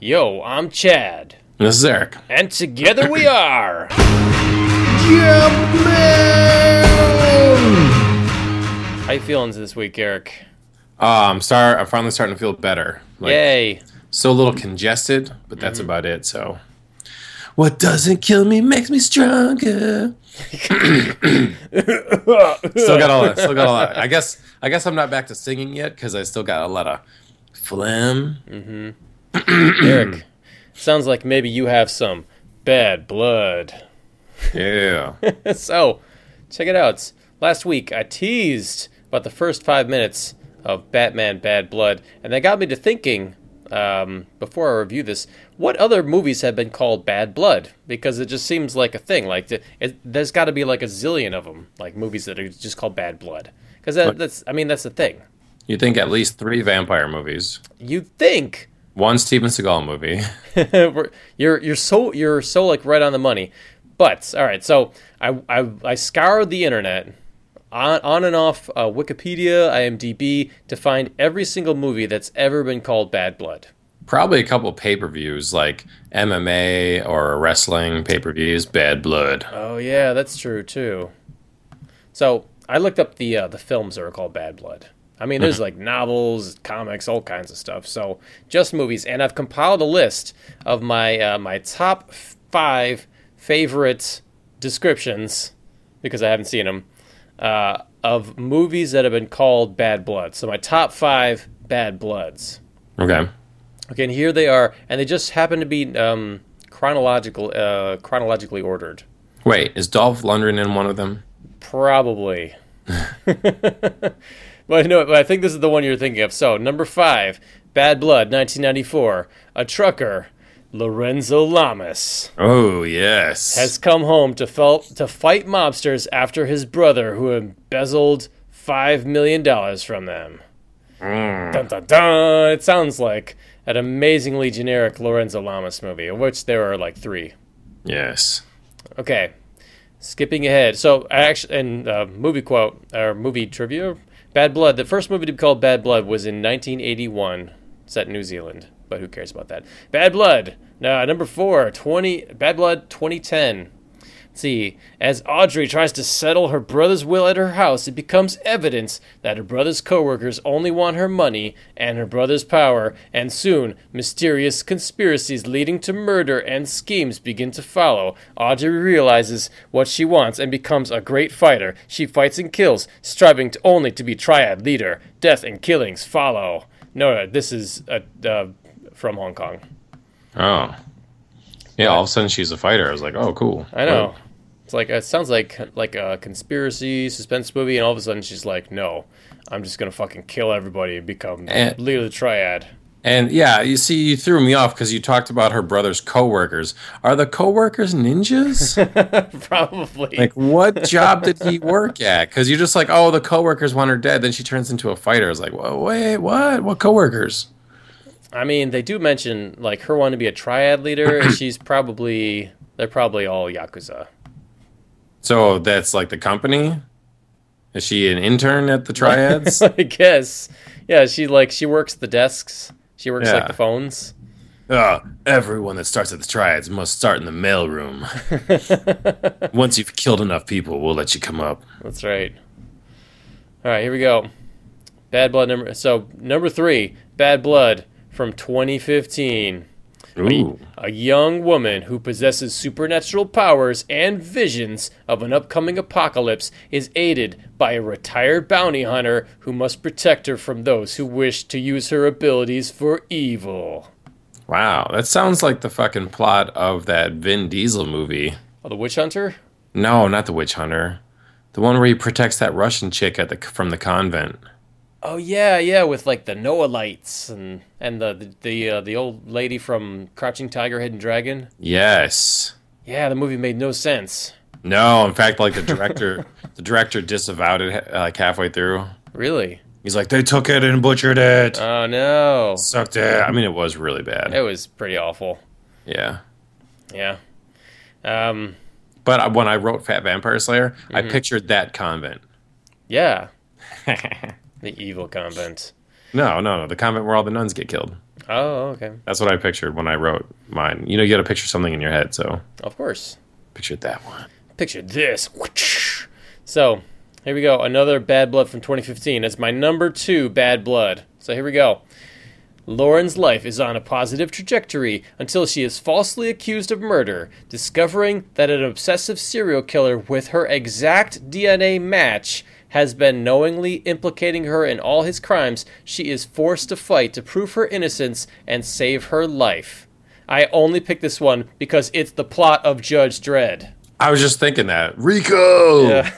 Yo, I'm Chad, This is Eric. and together we are. How you feeling this week, Eric? Uh, I'm start. I'm finally starting to feel better. Like, Yay! Still a little congested, but that's Mm-hmm. about it. So, what doesn't kill me makes me stronger. still got a lot. Still got a lot. I guess. I guess I'm not back to singing yet because I still got a lot of phlegm. Eric, sounds like maybe you have some bad blood. Yeah. so, check it out. Last week, I teased about the first five minutes of Batman Bad Blood, and that got me to thinking, um, before I review this, what other movies have been called Bad Blood? Because it just seems like a thing. Like, the, it, there's got to be like a zillion of them, like movies that are just called Bad Blood. Because that, that's, I mean, that's the thing. you think at least three vampire movies, You think one Steven Seagal movie. You're you're so you're so like right on the money. But all right, so I I, I scoured the internet on on and off uh, Wikipedia, IMDb to find every single movie that's ever been called Bad Blood. Probably a couple pay per views like MMA or wrestling pay per views. Bad Blood. Oh yeah, that's true too. So I looked up the uh, the films that are called Bad Blood. I mean, there's like novels, comics, all kinds of stuff. So just movies, and I've compiled a list of my uh, my top five favorite descriptions because I haven't seen them uh, of movies that have been called Bad Blood. So my top five Bad Bloods. Okay. Okay, and here they are, and they just happen to be um, chronological uh, chronologically ordered. Wait, is Dolph Lundgren in one of them? Probably. but no, but I think this is the one you're thinking of. So, number five, Bad Blood, 1994. A trucker, Lorenzo Lamas, Oh yes. has come home to, fel- to fight mobsters after his brother, who embezzled $5 million from them. Dun, dun, dun. It sounds like an amazingly generic Lorenzo Lamas movie, of which there are like three. yes. Okay, skipping ahead. So, I actually, and uh, movie quote or movie trivia: Bad Blood. The first movie to be called Bad Blood was in 1981, set in New Zealand. But who cares about that? Bad Blood. Now, number four, 20. Bad Blood, 2010. See, as Audrey tries to settle her brother's will at her house, it becomes evident that her brother's coworkers only want her money and her brother's power, and soon mysterious conspiracies leading to murder and schemes begin to follow. Audrey realizes what she wants and becomes a great fighter. She fights and kills, striving to only to be triad leader. Death and killings follow. No, this is uh, uh, from Hong Kong. Oh. Yeah. All of a sudden she's a fighter. I was like, oh, cool. I know. It's like it sounds like like a conspiracy suspense movie, and all of a sudden she's like, "No, I'm just gonna fucking kill everybody and become And- leader of the triad." And yeah, you see, you threw me off because you talked about her brother's coworkers. Are the coworkers ninjas? Probably. like, what job did he work at? Because you're just like, oh, the coworkers want her dead. Then she turns into a fighter. I was like, whoa, wait, what? What coworkers? I mean, they do mention like her wanting to be a triad leader, she's probably they're probably all yakuza. So that's like the company. Is she an intern at the triads? I guess. Yeah, she like she works the desks. She works like the phones. Uh, everyone that starts at the triads must start in the mailroom. Once you've killed enough people, we'll let you come up. That's right. All right, here we go. Bad Blood number. So number three, Bad Blood from 2015. Ooh. A young woman who possesses supernatural powers and visions of an upcoming apocalypse is aided by a retired bounty hunter who must protect her from those who wish to use her abilities for evil. Wow, that sounds like the fucking plot of that Vin Diesel movie. Oh, the witch hunter? No, not the Witch Hunter. The one where he protects that Russian chick at the from the convent. Oh yeah, yeah, with like the Noah lights and and the the the, uh, the old lady from Crouching Tiger, Hidden Dragon. Yes. Yeah, the movie made no sense. No, in fact, like the director, the director disavowed it uh, like halfway through. Really? He's like, they took it and butchered it, Oh no, sucked it. I mean, it was really bad. it was pretty awful. Yeah. Yeah. Um. But when I wrote Fat Vampire Slayer, I pictured that convent. Yeah. the evil convent. No, no, no, the convent where all the nuns get killed. Oh, okay. That's what I pictured when I wrote mine. You know, you got to picture something in your head, so Of course. pictured that one. Picture this. So, here we go. Another Bad Blood from 2015. It's my number two Bad Blood. So, here we go. Lauren's life is on a positive trajectory until she is falsely accused of murder, discovering that an obsessive serial killer with her exact DNA match has been knowingly implicating her in all his crimes. She is forced to fight to prove her innocence and save her life. I only picked this one because it's the plot of Judge Dredd. I was just thinking that Rico. Yeah.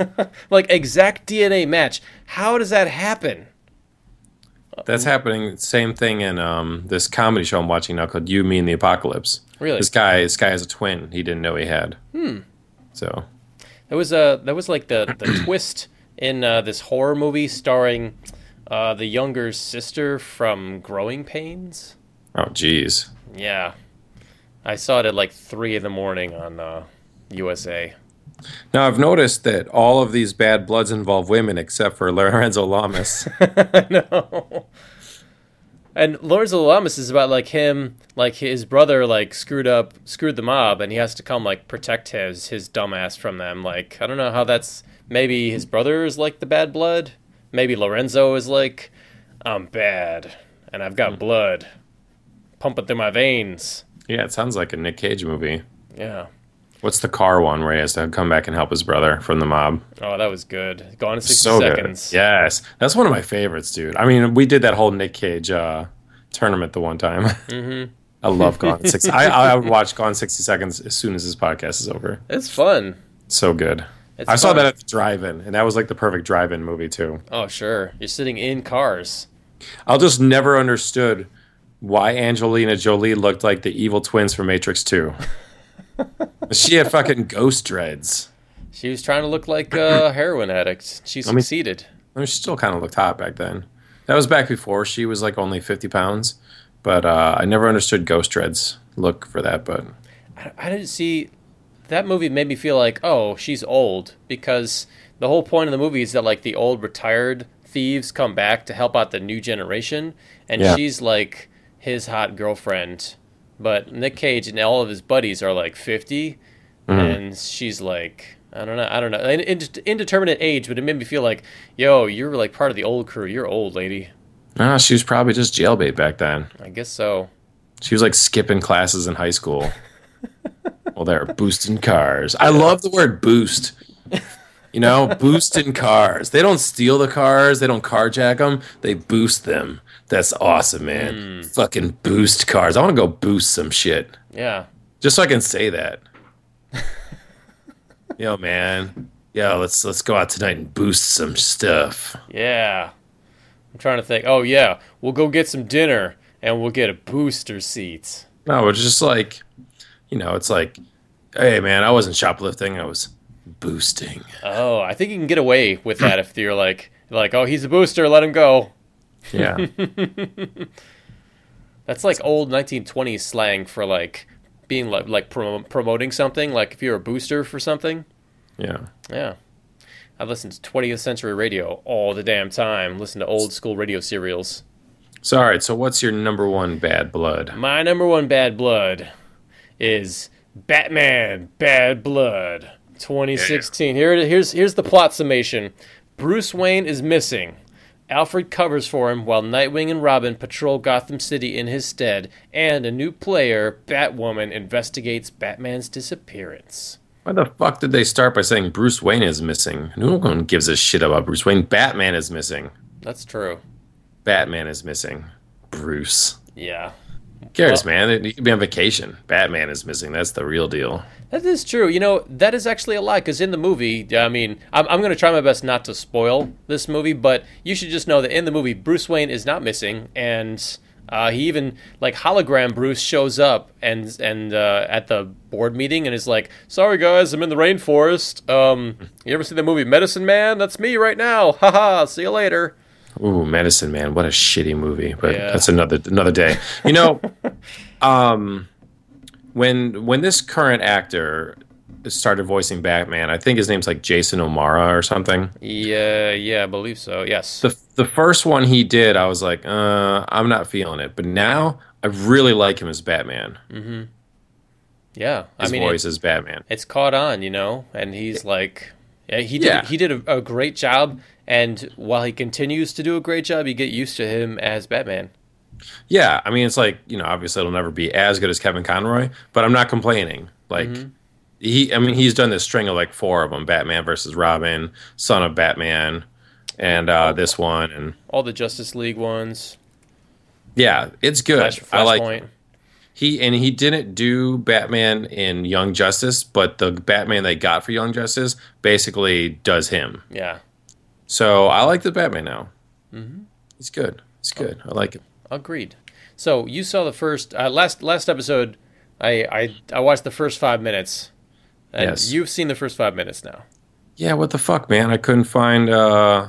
like exact DNA match. How does that happen? That's happening. Same thing in um, this comedy show I'm watching now called You, Me, and the Apocalypse. Really? This guy, this guy has a twin. He didn't know he had. Hmm. So That was uh that was like the the twist in uh, this horror movie starring uh, the younger sister from Growing Pains. Oh, geez. Yeah, I saw it at like three in the morning on uh, USA. Now I've noticed that all of these bad bloods involve women except for Lorenzo Lamas. no. And Lorenzo Lamas is about like him, like his brother, like screwed up, screwed the mob, and he has to come like protect his his dumbass from them. Like I don't know how that's. Maybe his brother is like the bad blood. Maybe Lorenzo is like, I'm bad, and I've got blood pumping through my veins. yeah, it sounds like a Nick Cage movie. Yeah. What's the car one where he has to come back and help his brother from the mob? Oh, that was good. Gone in sixty so seconds. good. Yes, that's one of my favorites, dude. I mean, we did that whole Nick Cage uh, tournament the one time. Mm-hmm. I love Gone in sixty. I, I would watch Gone sixty seconds as soon as this podcast is over. It's fun. So good. It's I saw that at the drive-in, and that was like the perfect drive-in movie too. Oh, sure. You're sitting in cars. I'll just never understood why Angelina Jolie looked like the evil twins from Matrix Two. she had fucking ghost dreads. She was trying to look like a heroin addict. She mean- succeeded. I mean, she still kind of looked hot back then. That was back before she was like only fifty pounds. But uh, I never understood ghost dreads look for that. But I, I didn't see that movie made me feel like oh she's old because the whole point of the movie is that like the old retired thieves come back to help out the new generation and Yeah. she's like his hot girlfriend but Nick Cage and all of his buddies are like 50 and she's like I don't know I don't know ind- indeterminate age but it made me feel like yo you're like part of the old crew you're old lady ah, she was probably just jailbait back then. I guess so She was like skipping classes in high school. well, they're boosting cars. I love the word boost. You know, boosting cars. They don't steal the cars. They don't carjack them. They boost them. That's awesome, man. Hmm. Fucking boost cars. I want to go boost some shit. yeah just so I can say that. Yo, man. Yo, let's let's go out tonight and boost some stuff. Yeah. I'm trying to think. Oh yeah, we'll go get some dinner and we'll get a booster seat. No, it's just like, you know, it's like, hey, man, I wasn't shoplifting. I was boosting. Oh, I think you can get away with that if you're like like, oh, he's a booster, let him go. Yeah. That's like old 1920s slang for like being like like pro- promoting something. Like if you're a booster for something. yeah. Yeah. I listen to 20th century radio all the damn time. Listen to old school radio serials. So, all right. So, what's your number one bad blood? My number one bad blood is Batman Bad Blood 2016. Here it here's here's the plot summation. Bruce Wayne is missing. Alfred covers for him while Nightwing and Robin patrol Gotham City in his stead, and a new player, Batwoman, investigates Batman's disappearance. Why the fuck did they start by saying Bruce Wayne is missing? No one gives a shit about Bruce Wayne. Batman is missing. That's true. Batman is missing. Bruce. Yeah. Who cares, man? You could be on vacation. Batman is missing. That's the real deal. That is true. You know, that is actually a lie because in the movie, I mean, I'm, I'm going to try my best not to spoil this movie, but you should just know that in the movie, Bruce Wayne is not missing, and uh, he even like hologram Bruce shows up and and uh, at the board meeting and is like, "Sorry guys, I'm in the rainforest. Um, you ever see the movie Medicine Man? That's me right now. Haha. See you later." Ooh, Medicine Man, what a shitty movie. But Yeah. that's another another day. You know, um, when when this current actor started voicing Batman. I think his name's like Jason O'Mara or something. Yeah, yeah, I believe so. Yes. The the first one he did, I was like, uh, I'm not feeling it. But now I really like him as Batman. Mm-hmm. Yeah, His I mean, voice it- as Batman. it's caught on, you know, and he's like, yeah, he did Yeah. he did a, a great job, and while he continues to do a great job, you get used to him as Batman. Yeah, I mean, it's like you know, obviously it'll never be as good as Kevin Conroy, but I'm not complaining. Like Mm-hmm. he, I mean, he's done this string of like four of them: Batman versus Robin, Son of Batman, and uh, this one, and All the Justice League ones, yeah, it's good. Flash, I like Flashpoint. he and he didn't do Batman in Young Justice, but the Batman they got for Young Justice basically does him. Yeah, So I like the Batman now. Mm-hmm. He's good. He's good. I like him. agreed. So you saw the first uh, last last episode. I, I I watched the first five minutes, and Yes. you've seen the first five minutes now. Yeah, what the fuck, man? I couldn't find uh,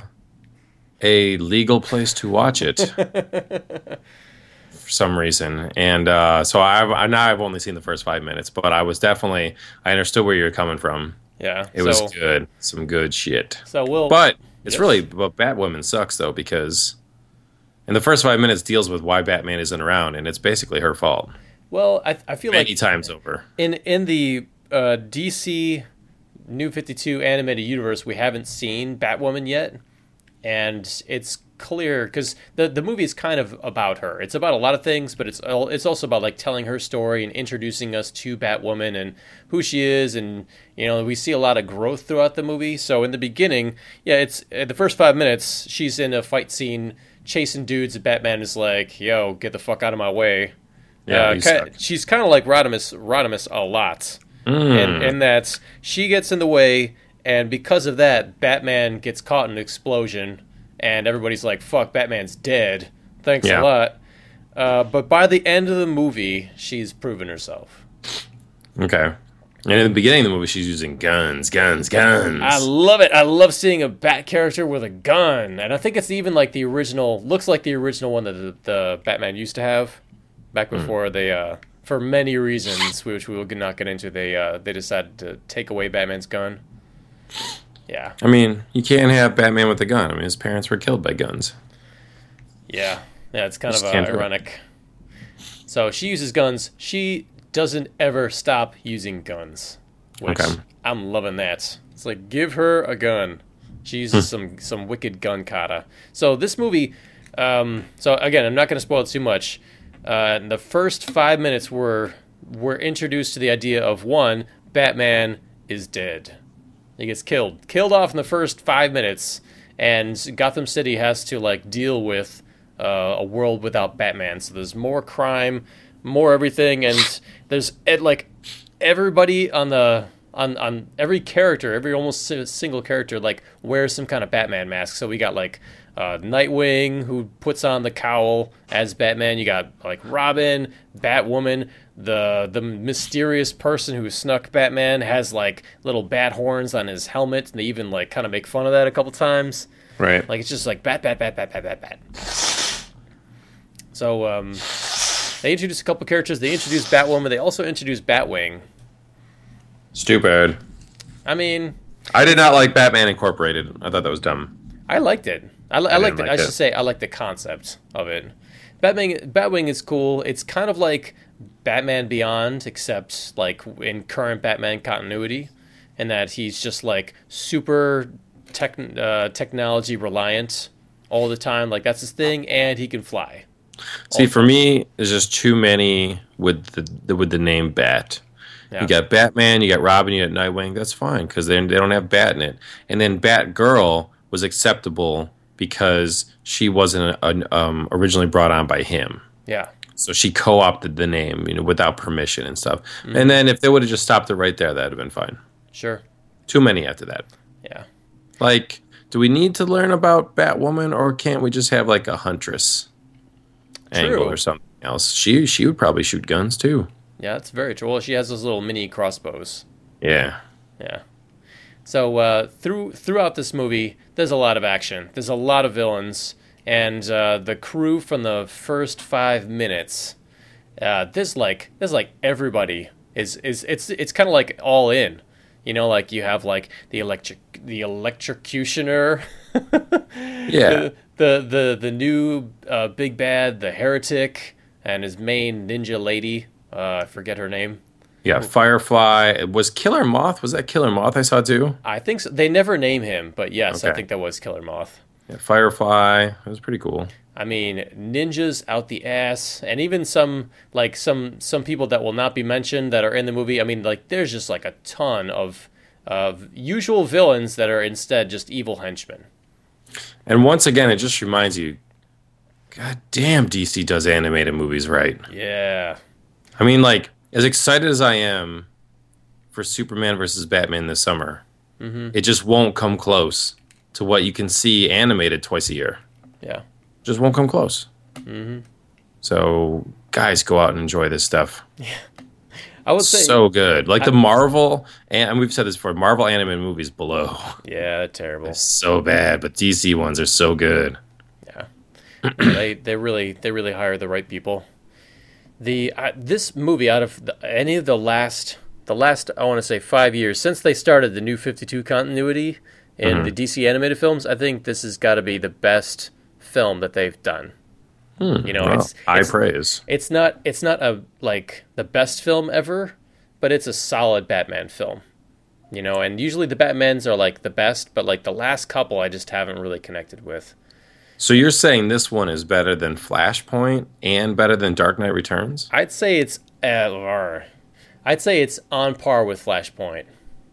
a legal place to watch it for some reason, and uh, so I've I, now I've only seen the first five minutes, but I was definitely I understood where you were coming from. Yeah, It so, was good, some good shit. So we'll But it's Yes. really but Batwoman sucks though because in the first five minutes deals with why Batman isn't around, and it's basically her fault well I I feel many like times over. in in the uh, DC New Fifty Two animated universe, we haven't seen Batwoman yet, and it's clear because the the movie is kind of about her. It's about a lot of things, but it's it's also about like telling her story and introducing us to Batwoman and who she is, and you know we see a lot of growth throughout the movie. So in the beginning, yeah, it's uh, the first five minutes she's in a fight scene chasing dudes, and Batman is like, "Yo, get the fuck out of my way." Yeah, Uh, you ki- suck. she's kind of like Rodimus, Rodimus a lot, Mm. in, in that she gets in the way, and because of that, Batman gets caught in an explosion, and everybody's like, "Fuck, Batman's dead." Thanks Yeah. a lot. Uh, but by the end of the movie, she's proven herself. Okay. And in the beginning of the movie, she's using guns, guns, guns. I love it. I love seeing a Bat character with a gun, and I think it's even like the original. Looks like the original one that the, the Batman used to have back before they, uh, for many reasons, which we will not get into. They uh, they decided to take away Batman's gun. Yeah, I mean, you can't have Batman with a gun. I mean, his parents were killed by guns. yeah, yeah. It's kind Just of uh, can't do it. ironic. So she uses guns. She doesn't ever stop using guns, which Okay. I'm loving that. It's like give her a gun. She uses some some wicked gun kata. So this movie, um, so again, I'm not going to spoil it too much. Uh, the first five minutes, we're we're introduced to the idea of one Batman is dead. He gets killed, killed off in the first five minutes, and Gotham City has to like deal with uh, a world without Batman. So there's more crime, more everything, and there's it, like everybody on the on on every character, every almost single character, like wears some kind of Batman mask. So we got like uh, Nightwing who puts on the cowl as Batman. You got like Robin, Batwoman. The the mysterious person who snuck Batman has like little bat horns on his helmet, and they even like kind of make fun of that a couple times. Right. Like it's just like bat, bat, bat, bat, bat, bat, bat. So um, they introduced a couple characters. They introduced Batwoman. They also introduced Batwing. Stupid. I mean, I did not like Batman Incorporated. I thought that was dumb. I liked it. I, li- I, I liked didn't it. I like should say I like the concept of it. Batwing, Batwing is cool. It's kind of like Batman Beyond, except like in current Batman continuity, and that he's just like super tech, uh, technology reliant all the time. Like that's his thing, and he can fly. See, for me, there's just too many with the, the with the name Bat. Yeah. You got Batman, you got Robin, you got Nightwing. That's fine because they they don't have Bat in it. And then Batgirl was acceptable because she wasn't uh um, originally brought on by him. Yeah. So she co-opted the name, you know, without permission and stuff. And then if they would have just stopped it right there, that'd have been fine. Sure. Too many after that. Yeah. Like, do we need to learn about Batwoman, or can't we just have like a huntress angle or something else? She she would probably shoot guns too. Yeah, that's very true. Well, she has those little mini crossbows. Yeah. Yeah. So uh, through throughout this movie, there's a lot of action. There's a lot of villains, and uh, the crew from the first five minutes. Uh, there's like there's like everybody is is it's it's kind of like all in. You know, like you have like the electric the electrocutioner. Yeah. the, the the the new uh, big bad, the heretic, and his main ninja lady. Uh, I forget her name. Yeah, Firefly was Killer Moth. Was that Killer Moth I saw too? I think so. they never name him, but yes, I think that was Killer Moth. Yeah, Firefly. It was pretty cool. I mean, ninjas out the ass, and even some like some some people that will not be mentioned that are in the movie. I mean, like there's just like a ton of of usual villains that are instead just evil henchmen. And once again, it just reminds you, God damn, DC does animated movies right. Yeah, I mean, like as excited as I am for Superman versus Batman this summer, mm-hmm. it just won't come close to what you can see animated twice a year. yeah, Just won't come close. Mm-hmm. So, guys, go out and enjoy this stuff. Yeah. I would say so good. Like the Marvel, and we've said this before. Marvel animated movies below yeah, terrible. so bad, but DC ones are so good. Yeah, they they really they really hire the right people. The uh, this movie out of the, any of the last the last I want to say five years since they started the new Fifty Two continuity in the DC animated films, I think this has got to be the best film that they've done. you know, Well, it's high it's, praise. it's not it's not a like the best film ever, but it's a solid Batman film. You know, and usually the Batmans are like the best, but like the last couple I just haven't really connected with. So you're saying this one is better than Flashpoint and better than Dark Knight Returns? I'd say it's uh, or- I'd say it's on par with Flashpoint.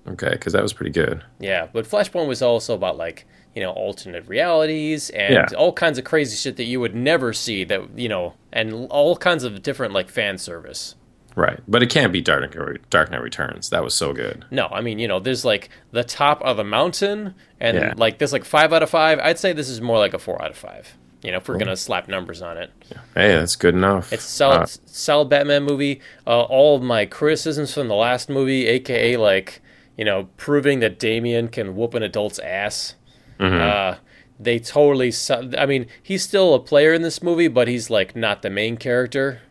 Okay, because that was pretty good. Yeah, but Flashpoint was also about like you know alternate realities and Yeah. all kinds of crazy shit that you would never see that you know and all kinds of different like fan service. Right, but it can't be Dark Knight, Dark Knight Returns. That was so good. No, I mean you know there's like the top of the mountain and Yeah. like this like five out of five. I'd say this is more like a four out of five. You know if we're gonna slap numbers on it. Hey, that's good enough. It's a solid, Uh, solid Batman movie. Uh, all of my criticisms from the last movie, aka like you know proving that Damian can whoop an adult's ass. Mm-hmm. Uh, they totally. su- I mean, he's still a player in this movie, but he's like not the main character.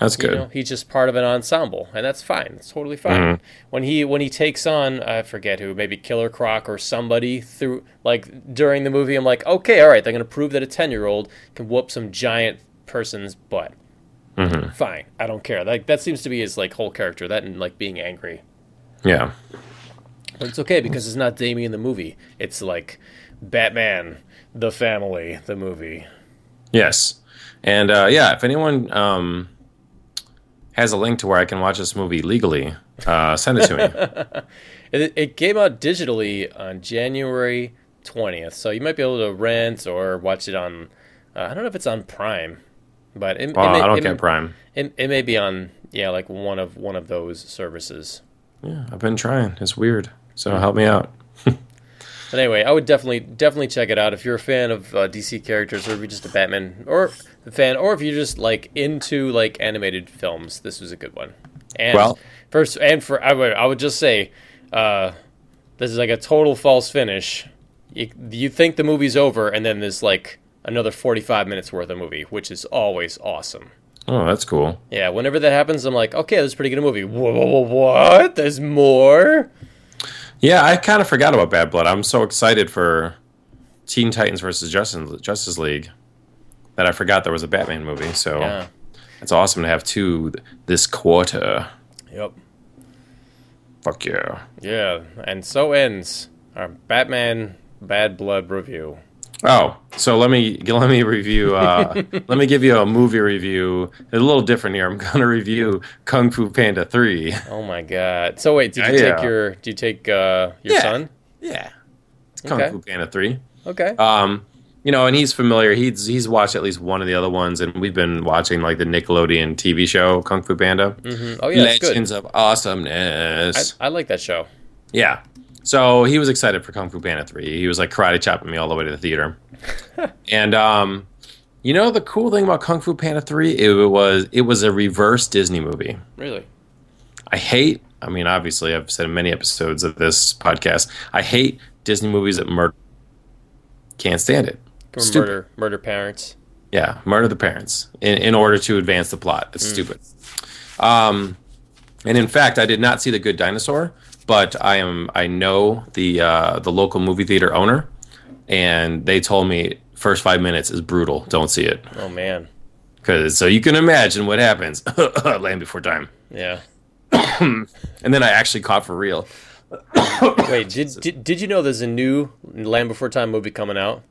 That's You good. know, he's just part of an ensemble, and that's fine. It's totally fine. Mm-hmm. When he when he takes on I forget who, maybe Killer Croc or somebody through like during the movie, I'm like, okay, all right, they're gonna prove that a ten year old can whoop some giant person's butt. Mm-hmm. Fine, I don't care. Like that seems to be his like whole character. That and like being angry, Yeah, but it's okay because it's not Damian the movie. It's like Batman, the family, the movie. yes, and uh, yeah. If anyone um, has a link to where I can watch this movie legally, uh, send it to me. It, it came out digitally on January 20th, so you might be able to rent or watch it on. Uh, I don't know if it's on Prime, but it, it may, I don't get Prime. It, it may be on yeah, like one of one of those services. Yeah, I've been trying. It's weird. So help me out. But anyway, I would definitely definitely check it out if you're a fan of uh, DC characters, or if you're just a Batman or a fan, or if you're just like into like animated films. This was a good one. And Well- first and for I would I would just say, uh, this is like a total false finish. You, you think the movie's over, and then there's like another 45 minutes worth of movie, which is always awesome. Oh, that's cool. Yeah, whenever that happens, I'm like, okay, this is a pretty good movie. Whoa, whoa, whoa, what? There's more? Yeah, I kind of forgot about Bad Blood. I'm so excited for Teen Titans versus Justice Justice League that I forgot there was a Batman movie. So Yeah. it's awesome to have two this quarter. Yep. Fuck yeah. Yeah, and so ends our Batman Bad Blood review. Oh, so let me let me review. Uh, let me give you a movie review. A little different here. I'm gonna review Kung Fu Panda three. Oh my god! So wait, did you Yeah. take your? Did you take uh, your Yeah. son? Yeah, it's Kung Okay. Fu Panda three. Okay. Um, you know, and he's familiar. He's he's watched at least one of the other ones, and we've been watching like the Nickelodeon TV show Kung Fu Panda. Mhm. Oh yeah. Legends of Awesomeness. I, I like that show. yeah. So he was excited for Kung Fu Panda 3. He was like karate chopping me all the way to the theater. and um you know the cool thing about Kung Fu Panda 3 it was it was a reverse Disney movie. Really? I hate I mean obviously I've said in many episodes of this podcast I hate Disney movies that murder can't stand it. Or Stupid. Murder, murder parents. Yeah, murder the parents in, in order to advance the plot. It's stupid. Um, and in fact, I did not see The Good Dinosaur, but I am I know the uh, the local movie theater owner, and they told me first five minutes is brutal. Don't see it. Oh man. Cause so you can imagine what happens. Land before time. Yeah. and then I actually caught for real. Wait, did, did did you know there's a new Land Before Time movie coming out?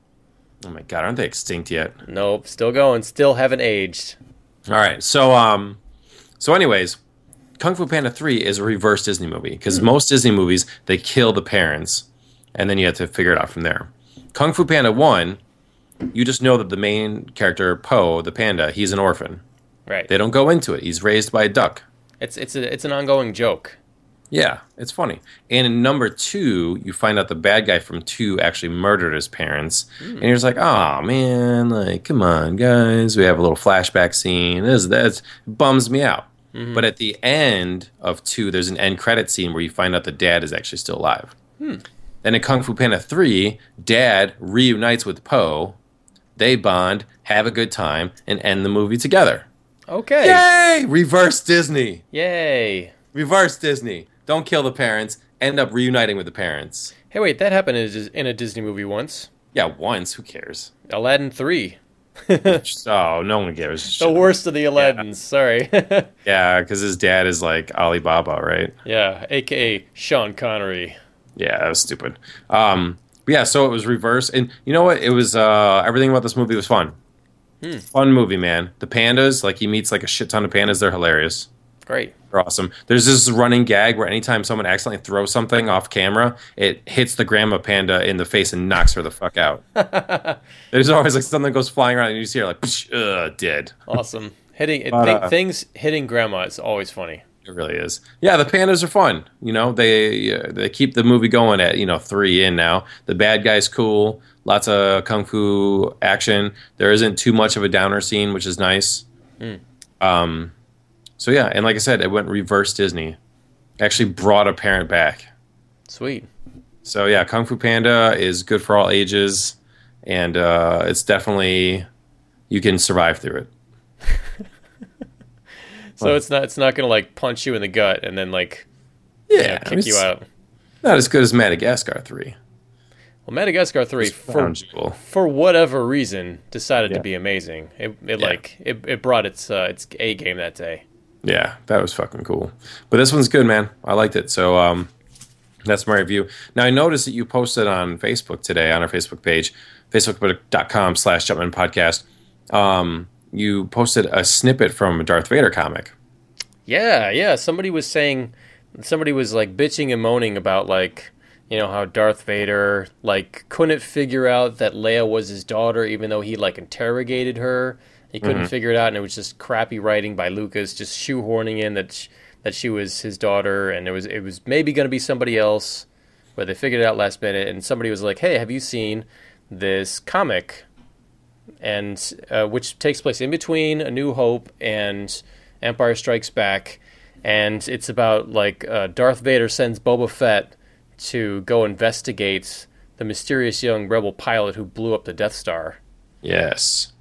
Oh my god, aren't they extinct yet? Nope, still going, still haven't aged. All right, so um, so anyways, Kung Fu Panda three is a reverse Disney movie because hmm. most Disney movies they kill the parents, and then you have to figure it out from there. Kung Fu Panda one, you just know that the main character Po, the panda, he's an orphan. Right. They don't go into it. He's raised by a duck. It's it's a, it's an ongoing joke. Yeah, it's funny. And in number two, you find out the bad guy from two actually murdered his parents, hmm. and you're just like, oh man, like come on, guys, we have a little flashback scene. This that bums me out. Mm-hmm. But at the end of two, there's an end credit scene where you find out the dad is actually still alive. Hmm. Then in Kung Fu Panda three, Dad reunites with Po. They bond, have a good time, and end the movie together. Okay. Yay! Reverse Disney. Yay. Reverse Disney. Don't kill the parents. End up reuniting with the parents. Hey, wait, that happened in a, Dis- in a Disney movie once. Yeah, once. Who cares? Aladdin three. oh, no one cares. The worst of the Aladdins. Sorry. Yeah, because his dad is like Alibaba, right? yeah, aka Sean Connery. Yeah, that was stupid. Um, yeah, so it was reverse, and you know what? It was uh, everything about this movie was fun. Fun movie, man. The pandas, like he meets like a shit ton of pandas. They're hilarious. Great. They're awesome. There's this running gag where anytime someone accidentally throws something off camera, it hits the grandma panda in the face and knocks her the fuck out. There's always like something goes flying around and you see her like, Psh, uh, dead. Awesome. Hitting But, thi- uh, things hitting grandma is always funny. It really is. Yeah, the pandas are fun. You know, they uh, they keep the movie going at you know three in now. The bad guy's cool. Lots of kung fu action. There isn't too much of a downer scene, which is nice. Um, so yeah, and like I said, it went reverse Disney. Actually brought a parent back. Sweet. So yeah, Kung Fu Panda is good for all ages, and uh, it's definitely you can survive through it. So it's not it's not gonna like punch you in the gut and then like you know, Yeah, I kick mean, you out. Not as good as Madagascar three. Well, Madagascar three for for whatever reason decided Yeah. to be amazing. It, it Yeah. like it, it brought its uh, its A game that day. Yeah, that was fucking cool. But this one's good, man. I liked it. So um, that's my review. Now I noticed that you posted on Facebook today on our Facebook page, facebook.com slash Jumpman Podcast. Um, you posted a snippet from a Darth Vader comic. Yeah, yeah. Somebody was saying, somebody was like bitching and moaning about like, you know, how Darth Vader like couldn't figure out that Leia was his daughter, even though he like interrogated her. He couldn't figure it out, and it was just crappy writing by Lucas, just shoehorning in that sh- that she was his daughter, and it was it was maybe going to be somebody else, but they figured it out last minute. And somebody was like, "Hey, have you seen this comic?" and uh, which takes place in between A New Hope and Empire Strikes Back, and it's about like uh, Darth Vader sends Boba Fett to go investigate the mysterious young rebel pilot who blew up the Death Star. Yes.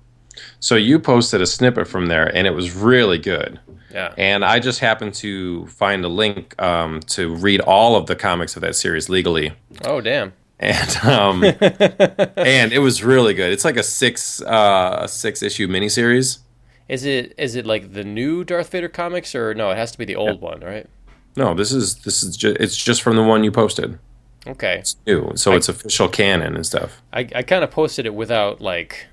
So you posted a snippet from there, and it was really good. Yeah, And I just happened to find a link um, to read all of the comics of that series legally. Oh damn! and um, and it was really good. It's like a six uh, a six issue miniseries. Is it is it like the new Darth Vader comics or no? It has to be the old one, right? No, this is this is just it's just from the one you posted. Okay, It's new, so it's official canon and stuff. I I kind of posted it without like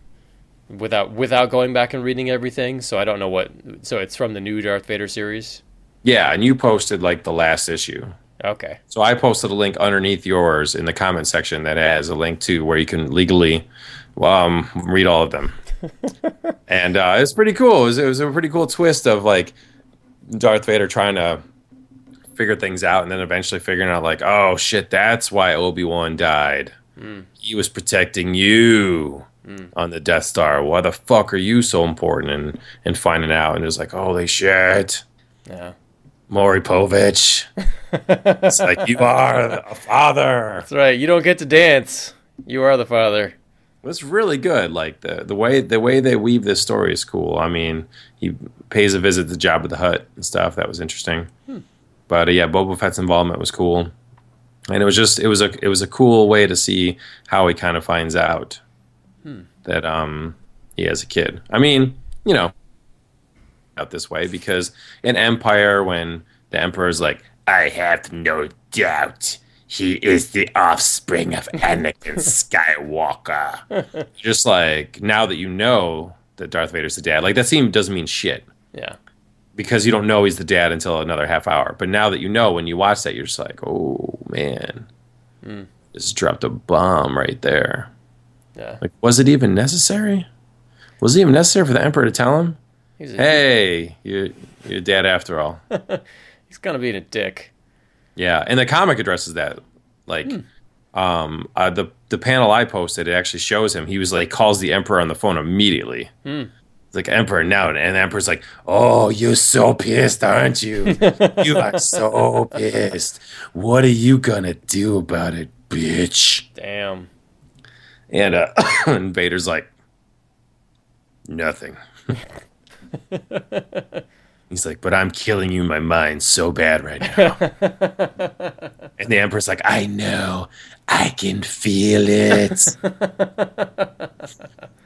without without going back and reading everything, so I don't know what. So it's from the new Darth Vader series. Yeah, and you posted like the last issue. Okay. So I posted a link underneath yours in the comment section that has a link to where you can legally um, read all of them. and uh, it's pretty cool. It was, it was a pretty cool twist of like Darth Vader trying to figure things out and then eventually figuring out like, oh shit, that's why Obi Wan died. He was protecting you on the Death Star. Why the fuck are you so important? And and finding out and it was like, holy shit. Yeah. Maury Povich. it's like you are a father. That's right. You don't get to dance. You are the father. It was really good. Like the the way the way they weave this story is cool. I mean, he pays a visit to Jabba the Hutt and stuff. That was interesting. But uh, yeah, Boba Fett's involvement was cool, and it was just it was a it was a cool way to see how he kind of finds out that um he has a kid. I mean, you know, out this way because in Empire when the Emperor's like, I have no doubt he is the offspring of Anakin Skywalker. Just like now that you know that Darth Vader's the dad, like that scene doesn't mean shit Yeah. because you don't know he's the dad until another half hour. But now that you know, when you watch that, you're just like, oh man, just dropped a bomb right there. Yeah. Like, was it even necessary? Was it even necessary for the Emperor to tell him, He's, "Hey, you're you're dad after all"? he's gonna be a dick. Yeah, and the comic addresses that. Like, um, uh, the the panel I posted, it actually shows him. He was like calls the Emperor on the phone immediately. It's like Emperor now, and the Emperor's like, "Oh, you're so pissed, aren't you? you are so pissed. What are you gonna do about it, bitch?" Damn. And uh, and Vader's like, "Nothing." He's like, but I'm killing you in my mind so bad right now. and the Emperor's like, I know. I can feel it.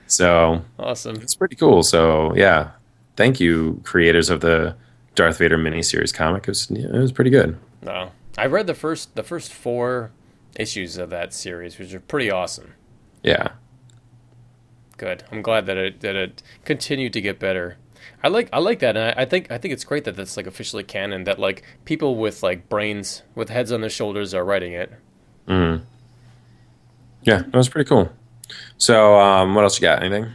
so Awesome. it's pretty cool. So yeah. Thank you, creators of the Darth Vader miniseries comic. It was, yeah, it was pretty good. No, I read the first the first four issues of that series, which are pretty awesome. Yeah. Good. I'm glad that it that it continued to get better. I like I like that, and I, I think I think it's great that that's like officially canon. That like people with like brains with heads on their shoulders are writing it. Mm. Yeah, that was pretty cool. So, um, what else you got? Anything?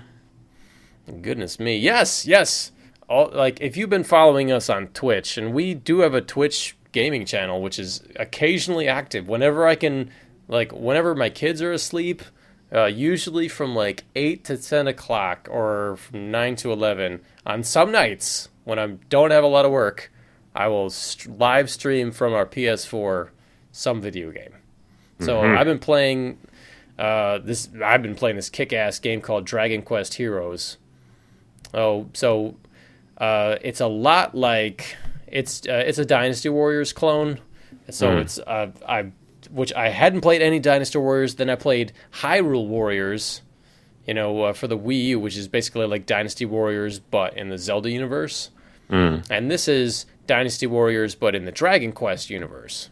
Goodness me. Yes, yes. All like if you've been following us on Twitch, and we do have a Twitch gaming channel, which is occasionally active. Whenever I can, like whenever my kids are asleep, uh, usually from like eight to ten o'clock, or from nine to eleven. On some nights when I don't have a lot of work, I will st- live stream from our PS4 some video game. So I've been playing uh, this. I've been playing this kick-ass game called Dragon Quest Heroes. Oh, so uh, it's a lot like it's uh, it's a Dynasty Warriors clone. So it's uh, I which I hadn't played any Dynasty Warriors. Then I played Hyrule Warriors, you know, uh, for the Wii U, which is basically like Dynasty Warriors but in the Zelda universe. And this is Dynasty Warriors but in the Dragon Quest universe.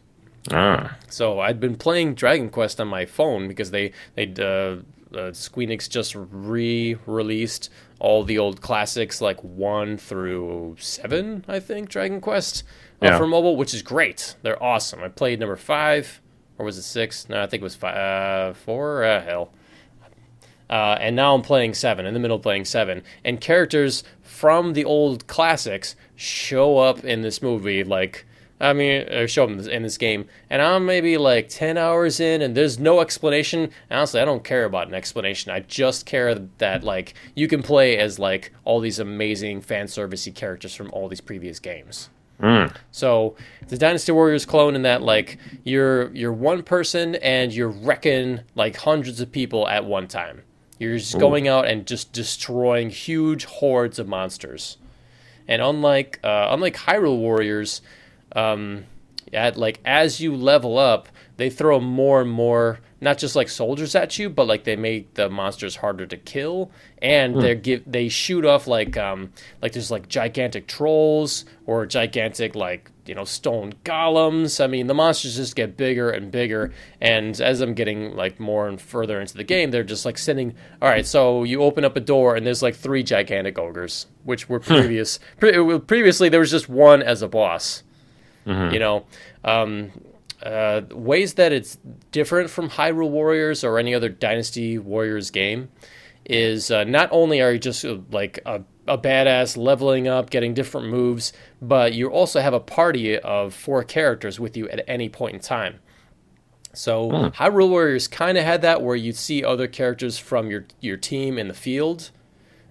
Ah. So I'd been playing Dragon Quest on my phone because they they uh, uh, Squeenix just re-released all the old classics like one through seven, I think, Dragon Quest uh, Yeah. for mobile, which is great. They're awesome. I played number five, or was it six? No, I think it was five, uh, four. Uh, hell. Uh, and now I'm playing seven, in the middle playing seven. And characters from the old classics show up in this movie, like, I mean, or show up in this, in this game. And I'm maybe like 10 hours in, and there's no explanation. Honestly, I don't care about an explanation. I just care that, like, you can play as, like, all these amazing fan servicey characters from all these previous games. So the Dynasty Warriors clone in that like you're you're one person and you're wrecking like hundreds of people at one time. You're just going out and just destroying huge hordes of monsters. And unlike uh, unlike Hyrule Warriors, um, at like as you level up, they throw more and more not just like soldiers at you, but like they make the monsters harder to kill, and they give they shoot off like um like there's like gigantic trolls or gigantic like you know stone golems. I mean the monsters just get bigger and bigger, and as I'm getting like more and further into the game, they're just like sending. All right, so you open up a door and there's like three gigantic ogres, which were previous pre- previously there was just one as a boss. You know? Um, uh, ways that it's different from hyrule warriors or any other dynasty warriors game is uh, not only are you just uh, like a, a badass leveling up getting different moves but you also have a party of four characters with you at any point in time so hyrule warriors kind of had that where you'd see other characters from your, your team in the field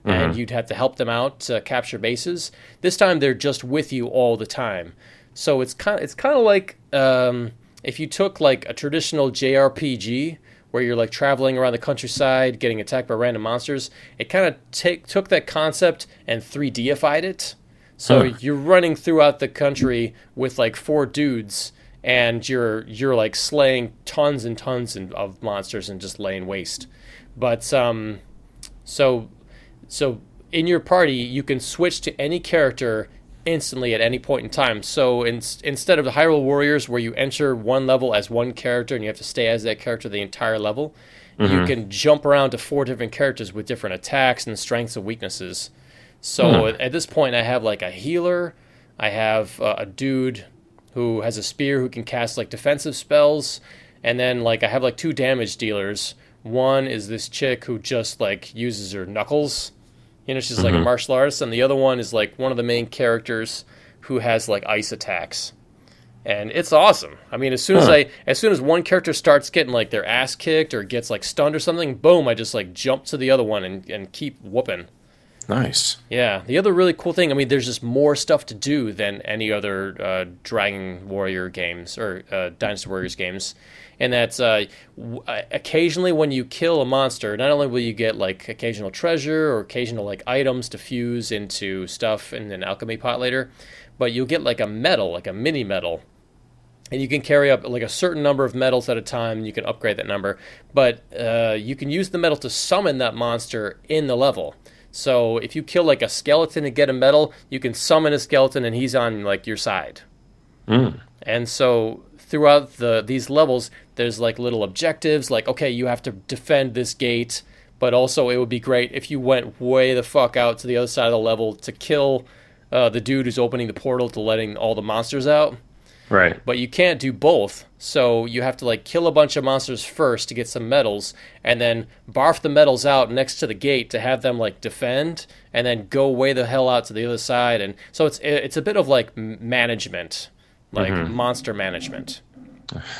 and you'd have to help them out to capture bases. This time they're just with you all the time. So it's kind it's kind of like um, if you took like a traditional JRPG where you're like traveling around the countryside getting attacked by random monsters. It kind of take took that concept and 3Dified it. So Huh. you're running throughout the country with like four dudes, and you're you're like slaying tons and tons of monsters and just laying waste. But um, so so in your party you can switch to any character instantly at any point in time. So in, instead of the Hyrule Warriors where you enter one level as one character and you have to stay as that character the entire level, you can jump around to four different characters with different attacks and strengths and weaknesses. So at, at this point I have like a healer, I have uh, a dude who has a spear who can cast like defensive spells, and then like I have like two damage dealers. One is this chick who just like uses her knuckles, you know, she's like a martial artist, and the other one is like one of the main characters who has like ice attacks, and it's awesome. I mean, as soon as I, as soon as one character starts getting like their ass kicked or gets like stunned or something, boom, I just like jump to the other one and, and keep whooping. Nice. Yeah, the other really cool thing, I mean, there's just more stuff to do than any other uh, Dragon Warrior games or uh, Dynasty Warriors games. And that's uh, w- uh, occasionally when you kill a monster, not only will you get like occasional treasure or occasional like items to fuse into stuff in an alchemy pot later, but you'll get like a medal, like a mini medal and you can carry up like a certain number of medals at a time and you can upgrade that number. But uh, you can use the medal to summon that monster in the level. So if you kill like a skeleton and get a medal you can summon a skeleton and he's on like your side. And so throughout the these levels there's like little objectives like okay you have to defend this gate but also it would be great if you went way the fuck out to the other side of the level to kill uh, the dude who's opening the portal to letting all the monsters out Right. but you can't do both. So you have to like kill a bunch of monsters first to get some medals, and then barf the medals out next to the gate to have them like defend, and then go way the hell out to the other side. And so it's it's a bit of like management, like monster management.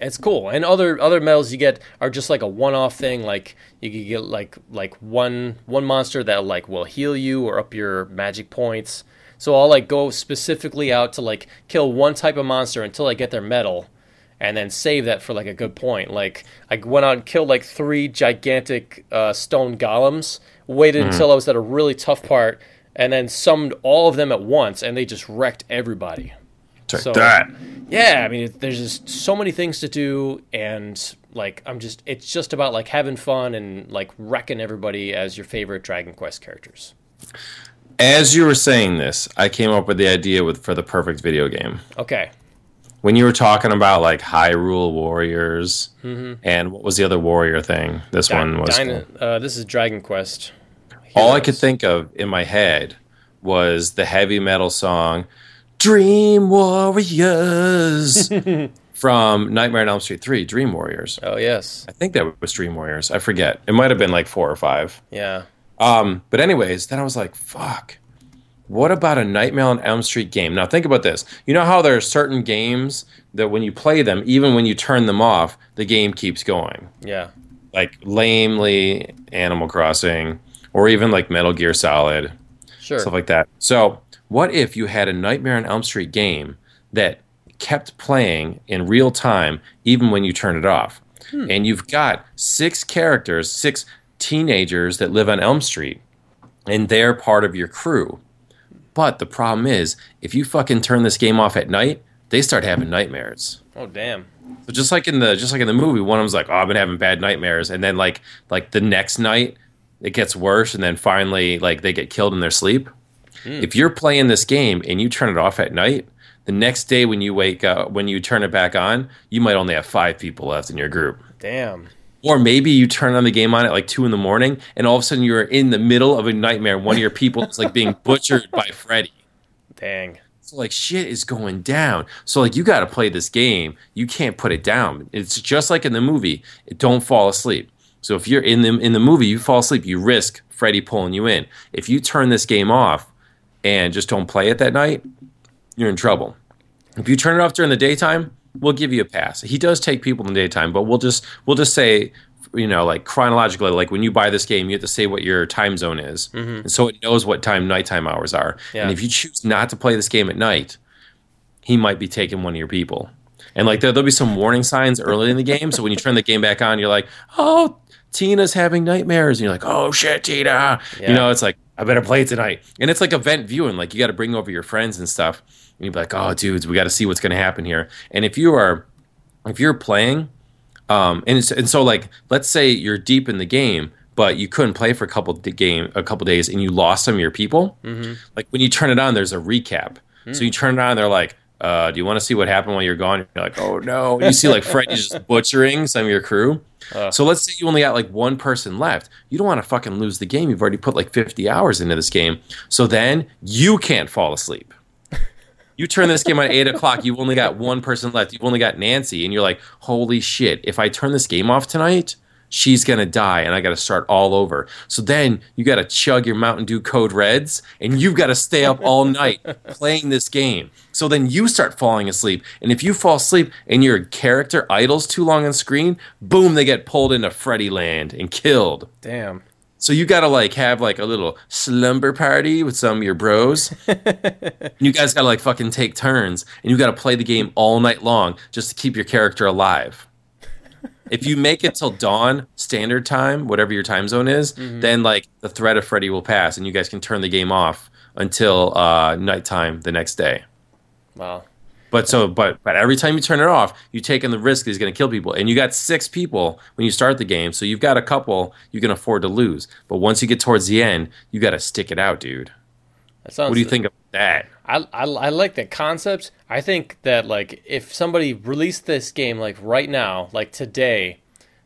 It's cool, and other other medals you get are just like a one-off thing. Like you can get like like one one monster that like will heal you or up your magic points. So I'll like go specifically out to like kill one type of monster until I get their medal, and then save that for like a good point. Like I went out and killed like three gigantic uh, stone golems. Waited until I was at a really tough part, and then summoned all of them at once, and they just wrecked everybody. Take So- that. Yeah, I mean, there's just so many things to do, and like, I'm just, it's just about like having fun and like wrecking everybody as your favorite Dragon Quest characters. As you were saying this, I came up with the idea with for the perfect video game. Okay. When you were talking about like Hyrule Warriors and what was the other warrior thing? This one was Dyna- uh, this is Dragon Quest. all I could think of in my head was the heavy metal song Dream Warriors from Nightmare on Elm Street 3, Dream Warriors. Oh yes, I think that was Dream Warriors. I forget. It might have been like 4 or 5. yeah. Um, but anyways, then I was like, fuck. What about a Nightmare on Elm Street game? Now think about this. You know how there are certain games that when you play them, even when you turn them off, the game keeps going. Yeah. Like lamely Animal Crossing, or even like Metal Gear Solid, Sure. stuff like that. So what if you had a Nightmare on Elm Street game that kept playing in real time even when you turn it off? Hmm. And you've got six characters, six teenagers that live on Elm Street, and they're part of your crew. But the problem is, if you fucking turn this game off at night, they start having nightmares. oh damn. So just like in the just like in the movie, one of them's like, "Oh, I've been having bad nightmares," and then like like the next night, it gets worse, and then finally like they get killed in their sleep. Hmm. If you're playing this game and you turn it off at night, the next day when you wake up, when you turn it back on, you might only have five people left in your group. Damn. Or maybe you turn on the game on at like two in the morning, and all of a sudden you're in the middle of a nightmare. One of your people is like being butchered by Freddy. Dang. So like shit is going down. So like you got to play this game. You can't put it down. It's just like in the movie. Don't fall asleep. So if you're in the in the movie, you fall asleep, you risk Freddy pulling you in. If you turn this game off and just don't play it that night, you're in trouble. If you turn it off during the daytime, we'll give you a pass. He does take people in the daytime, but we'll just we'll just say, you know, like chronologically, like when you buy this game, you have to say what your time zone is, mm-hmm. and so it knows what time nighttime hours are. Yeah. And if you choose not to play this game at night, he might be taking one of your people. And like there, there'll be some warning signs early in the game, so when you turn the game back on, you're like, oh. Tina's having nightmares, and you're like, "Oh shit, Tina!" Yeah. You know, it's like, I better play it tonight. And it's like event viewing. Like you got to bring over your friends and stuff. And you'd be like, oh, dudes, we got to see what's going to happen here. And if you are, if you're playing, um, and it's, and so like, let's say you're deep in the game, but you couldn't play for a couple game a couple days, and you lost some of your people. Mm-hmm. Like when you turn it on, there's a recap. So you turn it on, they're like, uh, "Do you want to see what happened while you're gone?" You're like, "Oh no!" You see like Freddy just butchering some of your crew. Uh. So let's say you only got like one person left. You don't want to fucking lose the game. You've already put like 50 hours into this game. So then you can't fall asleep. You turn this game on at eight o'clock. You've only got one person left. You've only got Nancy, and you're like, "Holy shit! If I turn this game off tonight, she's gonna die, and I got to start all over." So then you got to chug your Mountain Dew Code Reds, and you've got to stay up all night playing this game. So then you start falling asleep, and if you fall asleep and your character idles too long on screen, boom, they get pulled into Freddy Land and killed. Damn. So you gotta like have like a little slumber party with some of your bros. you guys gotta like fucking take turns, and you gotta play the game all night long just to keep your character alive. If you make it till dawn standard time, whatever your time zone is, then like the threat of Freddy will pass, and you guys can turn the game off until uh, nighttime the next day. Wow. But so, but but every time you turn it off, you take in the risk that he's going to kill people, and you got six people when you start the game, so you've got a couple you can afford to lose. But once you get towards the end, you got to stick it out, dude. That sounds. What do you think of that? I, I, I like the concept. I think that like if somebody released this game like right now, like today,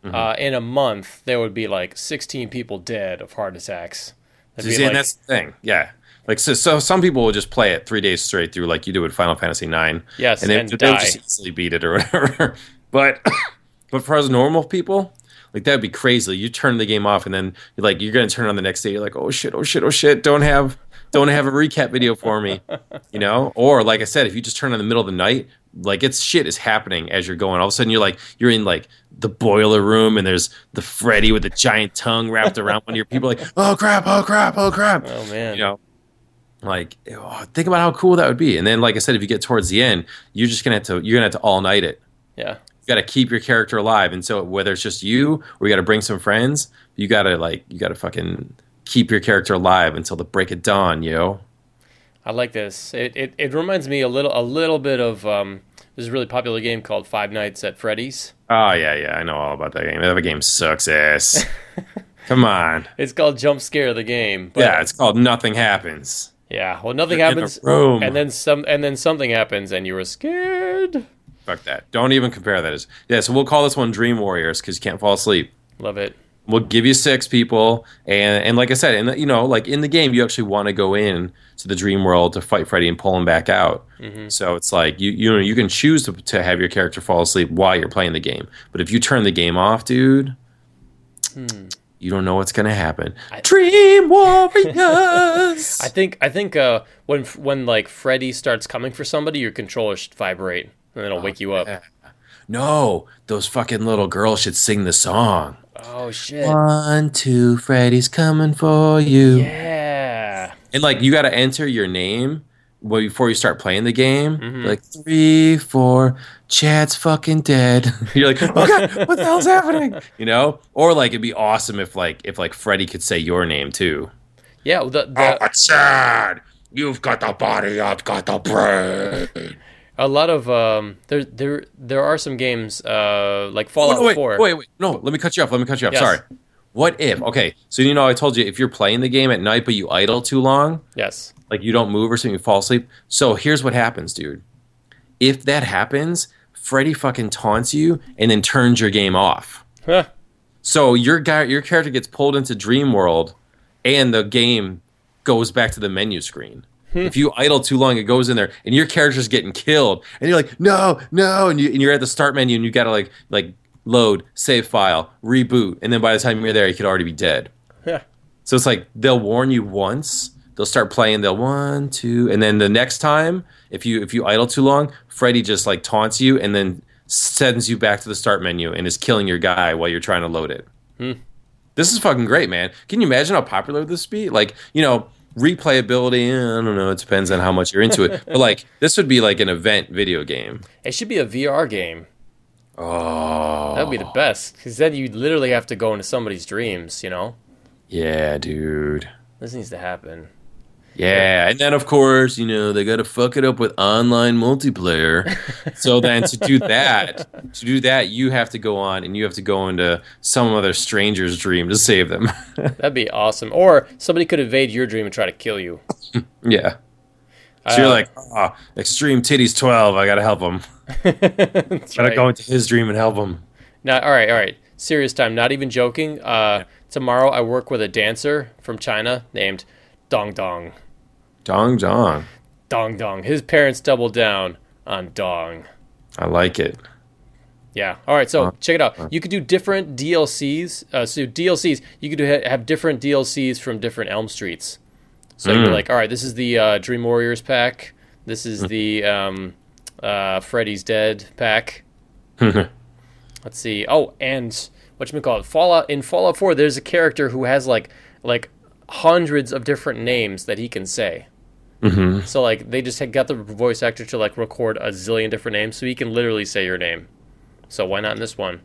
Mm-hmm. uh, in a month, there would be like 16 people dead of heart attacks. That'd See, and that's the thing, yeah. Like so, so some people will just play it three days straight through, like you do with Final Fantasy Nine. Yes, and, and they'll just easily beat it or whatever. but but for us normal people, like that'd be crazy. You turn the game off, and then you're like you're gonna turn it on the next day. You're like, oh shit, oh shit, oh shit. Don't have don't have a recap video for me, you know? Or like I said, if you just turn on in the middle of the night, like it's shit is happening as you're going. All of a sudden, you're like you're in like the boiler room, and there's the Freddy with the giant tongue wrapped around one of your people. Like, oh crap, oh crap, oh crap. oh man, You know, like oh, think about how cool that would be. And then, like I said, if you get towards the end, you're just gonna have to you're gonna have to all night it. yeah. You got to keep your character alive, and so whether it's just you or you got to bring some friends, you got to like you got to fucking keep your character alive until the break of dawn, yo. I like this. It, it it reminds me a little a little bit of um. A really popular game called Five Nights at Freddy's. Oh yeah, yeah, I know all about that game. That game sucks ass. Come on. It's called Jump Scare the game. Yeah, it's called Nothing Happens. yeah. Well, nothing You're happens, room. and then some, and then something happens, and you were scared. Fuck that. Don't even compare that. As yeah, so we'll call this one Dream Warriors because you can't fall asleep. Love it. We'll give you six people, and and like I said, and you know, like in the game, you actually want to go in to the dream world to fight Freddy and pull him back out. So it's like you you know you can choose to, to have your character fall asleep while you're playing the game, but if you turn the game off, dude, you don't know what's gonna happen. I, dream Warriors. I think I think uh, when when like Freddy starts coming for somebody, your controller should vibrate, and it'll wake you up. yeah. no, those fucking little girls should sing the song. Oh shit! One, two, Freddy's coming for you. Yeah. And like you got to enter your name well, before you start playing the game. Mhm. Like three, four, Chad's fucking dead. You're like, oh god, what the hell's happening? You know? Or like it'd be awesome if like if like Freddy could say your name too. Yeah. The, the, Chad, you've got the body, I've got the brain. A lot of um, there there there are some games uh like Fallout Oh, no, wait, Four. wait, wait, no, let me cut you off. Let me cut you off. Yes. Sorry. What if? Okay, so you know I told you if you're playing the game at night but you idle too long, Yes. like you don't move or something, you fall asleep. So here's what happens, dude. If that happens, Freddy fucking taunts you and then turns your game off. Huh. So your guy, your character gets pulled into Dream World, and the game goes back to the menu screen. If you idle too long, it goes in there, and your character's getting killed, and you're like, no, no, and, you, and you're at the start menu, and you gotta like like load, save file, reboot, and then by the time you're there, you could already be dead. Yeah. So it's like they'll warn you once. They'll start playing. They'll one, two, and then the next time, if you if you idle too long, Freddy just like taunts you and then sends you back to the start menu and is killing your guy while you're trying to load it. Hmm. This is fucking great, man. Can you imagine how popular this would be? Like, you know, replayability. eh, I don't know. It depends on how much you're into it. But like, this would be like an event video game. It should be a VR game. Oh, That would be the best, because then you literally have to go into somebody's dreams. You know. yeah, dude. This needs to happen. Yeah, and then of course, you know, they got to fuck it up with online multiplayer. so then to do that, to do that, you have to go on and you have to go into some other stranger's dream to save them. That'd be awesome. Or somebody could invade your dream and try to kill you. yeah. So you're like, oh, extreme titties twelve. I gotta help him. Gotta right. go into his dream and help him. Now, all right, all right. Serious time. Not even joking. Uh, tomorrow I work with a dancer from China named Dong Dong. Dong Dong. Dong Dong. His parents double down on Dong. I like it. Yeah. All right. So check it out. You could do different DLCs. Uh, so DLCs, you could do, have different DLCs from different Elm Streets. So you're like, all right, this is the uh, Dream Warriors pack. This is the um, uh, Freddy's Dead pack. Let's see. Oh, and what you call it? Fallout in Fallout 4. There's a character who has like like hundreds of different names that he can say. Mm-hmm. So like they just had got the voice actor to like record a zillion different names, so he can literally say your name. So why not in this one?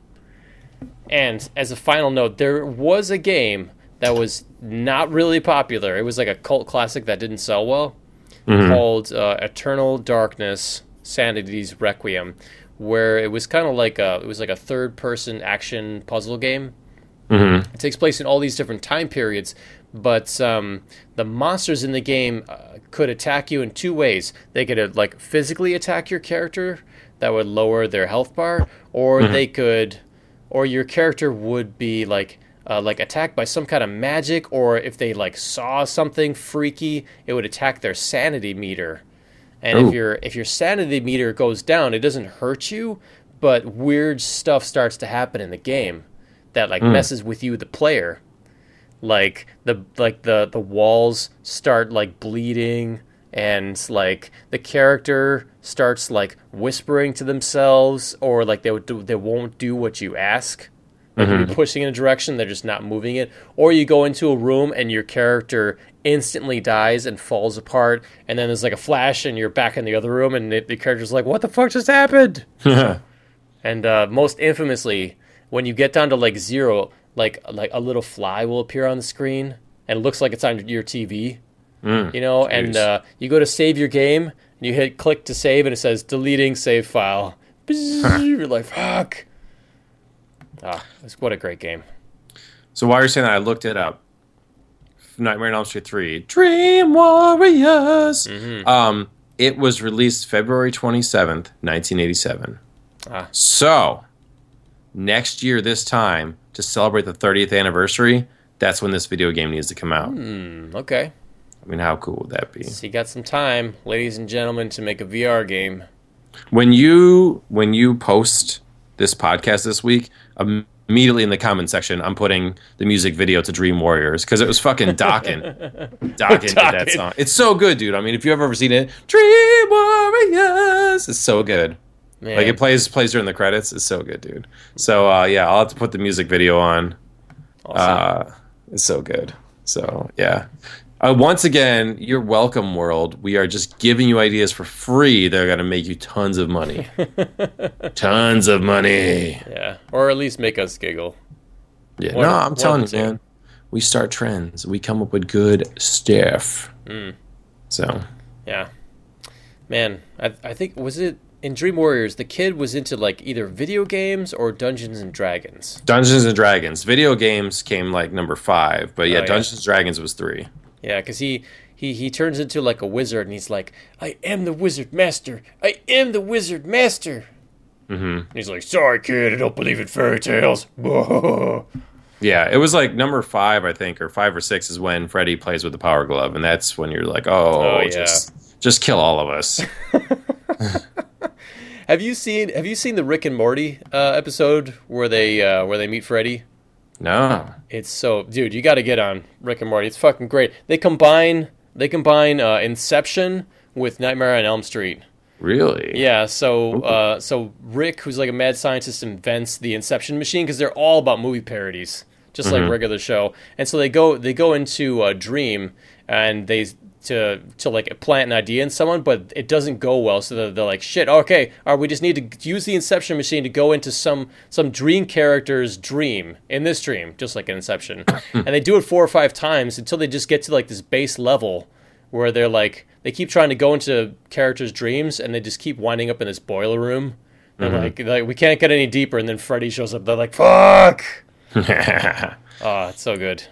And as a final note, there was a game that was not really popular. It was like a cult classic that didn't sell well, called uh, Eternal Darkness: Sanity's Requiem, where it was kind of like a it was like a third-person action puzzle game. Mm-hmm. It takes place in all these different time periods, but um, the monsters in the game uh, could attack you in two ways. They could uh, like physically attack your character, that would lower their health bar, or they could, or your character would be like uh, like attacked by some kind of magic, or if they like saw something freaky, it would attack their sanity meter. And Ooh. if your if your sanity meter goes down, it doesn't hurt you, but weird stuff starts to happen in the game that like messes with you, the player. Like the like the the walls start like bleeding, and like the character starts like whispering to themselves, or like they would do, they won't do what you ask. Like you're pushing in a direction, they're just not moving it. Or you go into a room and your character instantly dies and falls apart, and then there's like a flash and you're back in the other room, and it, the character's like, "What the fuck just happened?" And uh, most infamously, when you get down to like zero, like like a little fly will appear on the screen, and it looks like it's on your TV. you know, and uh, you go to save your game, and you hit click to save, and it says deleting save file. Bzzz, You're like, fuck. Ah, it's- what a great game. So while you're saying that, I looked it up. Nightmare on Elm Street 3, Dream Warriors. Mm-hmm. Um, it was released February 27th, 1987. Ah. So, next year, this time, to celebrate the 30th anniversary, that's when this video game needs to come out. Mm, okay, I mean, how cool would that be? so you got some time, ladies and gentlemen, to make a VR game. When you when you post this podcast this week, um, immediately in the comment section, I'm putting the music video to Dream Warriors because it was fucking Dokken. Dokken did that song. It's so good, dude. I mean, if you've ever seen it, Dream Warriors, is so good. Man, Like it plays plays during the credits. It's so good, dude. So uh, yeah, I'll have to put the music video on. awesome. Uh, it's so good. So yeah. Uh, once again, you're welcome, world. We are just giving you ideas for free. They're gonna make you tons of money. tons of money. yeah, or at least make us giggle. Yeah. One- no, I'm telling you, man. We start trends. We come up with good stuff. Mm. So Yeah, man, I I think was it in Dream Warriors the kid was into like either video games or Dungeons and Dragons. Dungeons and Dragons. Video games came like number five, but yeah, Oh, yeah. Dungeons and Dragons was three. Yeah, because he, he he turns into like a wizard and he's like, I am the wizard master. I am the wizard master. Mm-hmm. He's like, sorry kid, I don't believe in fairy tales. Yeah, it was like number five, I think, or five or six is when Freddy plays with the power glove, and that's when you're like, oh, Oh, yeah. just just kill all of us. have you seen Have you seen the Rick and Morty uh, episode where they uh, where they meet Freddy? no, It's so, dude, you got to get on Rick and Morty. It's fucking great. They combine they combine uh, Inception with Nightmare on Elm Street. really? Yeah, so uh, so Rick, who's like a mad scientist, invents the Inception machine because they're all about movie parodies, just like regular show. And so they go they go into a dream, and they to to like plant an idea in someone, but it doesn't go well. So they're, they're like, "Shit, okay, all right, we just need to use the Inception machine to go into some some dream character's dream in this dream, just like an Inception." and they do it four or five times until they just get to like this base level where they're like they keep trying to go into characters' dreams, and they just keep winding up in this boiler room. They're mm-hmm. like, like, we can't get any deeper, and then Freddy shows up. They're like, "Fuck!" Oh, it's so good.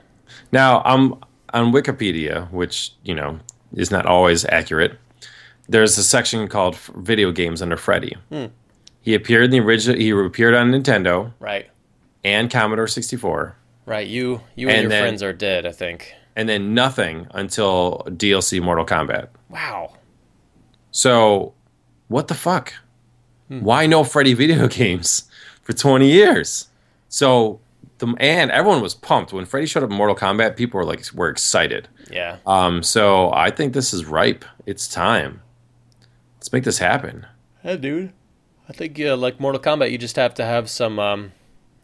Now, I'm on Wikipedia, which you know is not always accurate. There's a section called video games under Freddy. Hmm. He appeared in the original. He appeared on Nintendo Right, and Commodore 64, right. You you and, And your then- friends are dead. I think. and then nothing until DLC Mortal Kombat. Wow. So, what the fuck? Hmm. Why no Freddy video games for 20 years? So, the and everyone was pumped when Freddy showed up in Mortal Kombat. People were like, were excited. Yeah. Um, so I think this is ripe. It's time. Let's make this happen. Yeah, dude. I think uh, like Mortal Kombat, you just have to have some, um,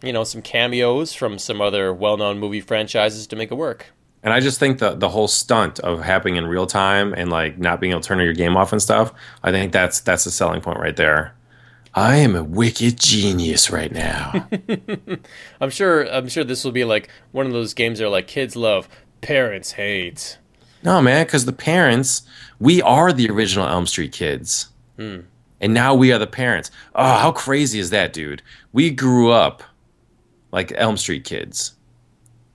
you know, some cameos from some other well-known movie franchises to make it work. And I just think the the whole stunt of happening in real time and like not being able to turn your game off and stuff. I think that's that's the selling point right there. I am a wicked genius right now. I'm sure. I'm sure this will be like one of those games that are like kids love, parents hate. no, man, because the parents, we are the original Elm Street kids, hmm. and now we are the parents. Oh, how crazy is that, dude? We grew up like Elm Street kids.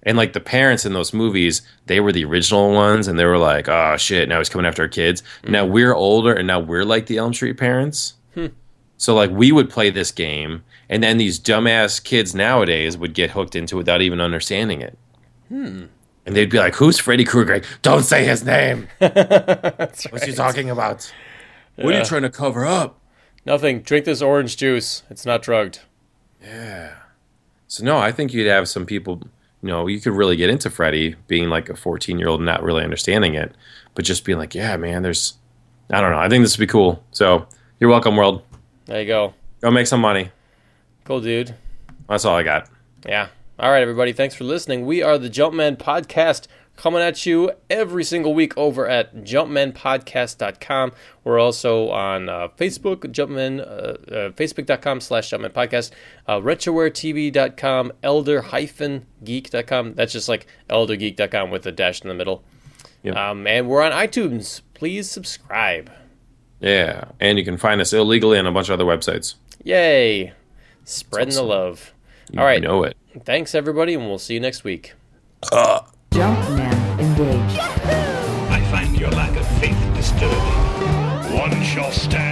And like the parents in those movies, they were the original ones, and they were like, "Oh shit!" Now he's coming after our kids. Hmm. Now we're older, and now we're like the Elm Street parents. Hmm. So like we would play this game, and then these dumbass kids nowadays would get hooked into it without even understanding it. Hmm. And they'd be like, "Who's Freddy Krueger? Don't say his name. That's What's he talking about? What are you trying to cover up?" Nothing. Drink this orange juice. It's not drugged. Yeah. So no, I think you'd have some people. You know, you could really get into Freddy being like a 14 year old and not really understanding it, but just being like, "Yeah, man, there's." I don't know. I think this would be cool. So you're welcome, world. There you go. Go make some money. Cool, dude. That's all I got. Yeah. All right, everybody. Thanks for listening. We are the Jumpman Podcast coming at you every single week over at jumpmanpodcast.com. We're also on uh, Facebook, Jumpman, uh, uh, facebook.com slash Jumpman Podcast, uh, retrowaretv.com, elder-geek.com. That's just like eldergeek.com with a dash in the middle. Yep. Um, and we're on iTunes. Please subscribe. Yeah, and you can find us illegally on a bunch of other websites. Yay! Spreading awesome. the love. You All right, know it. Thanks everybody, and we'll see you next week. Uh. Jumpman engaged. I find your lack of faith disturbing. One shall stand.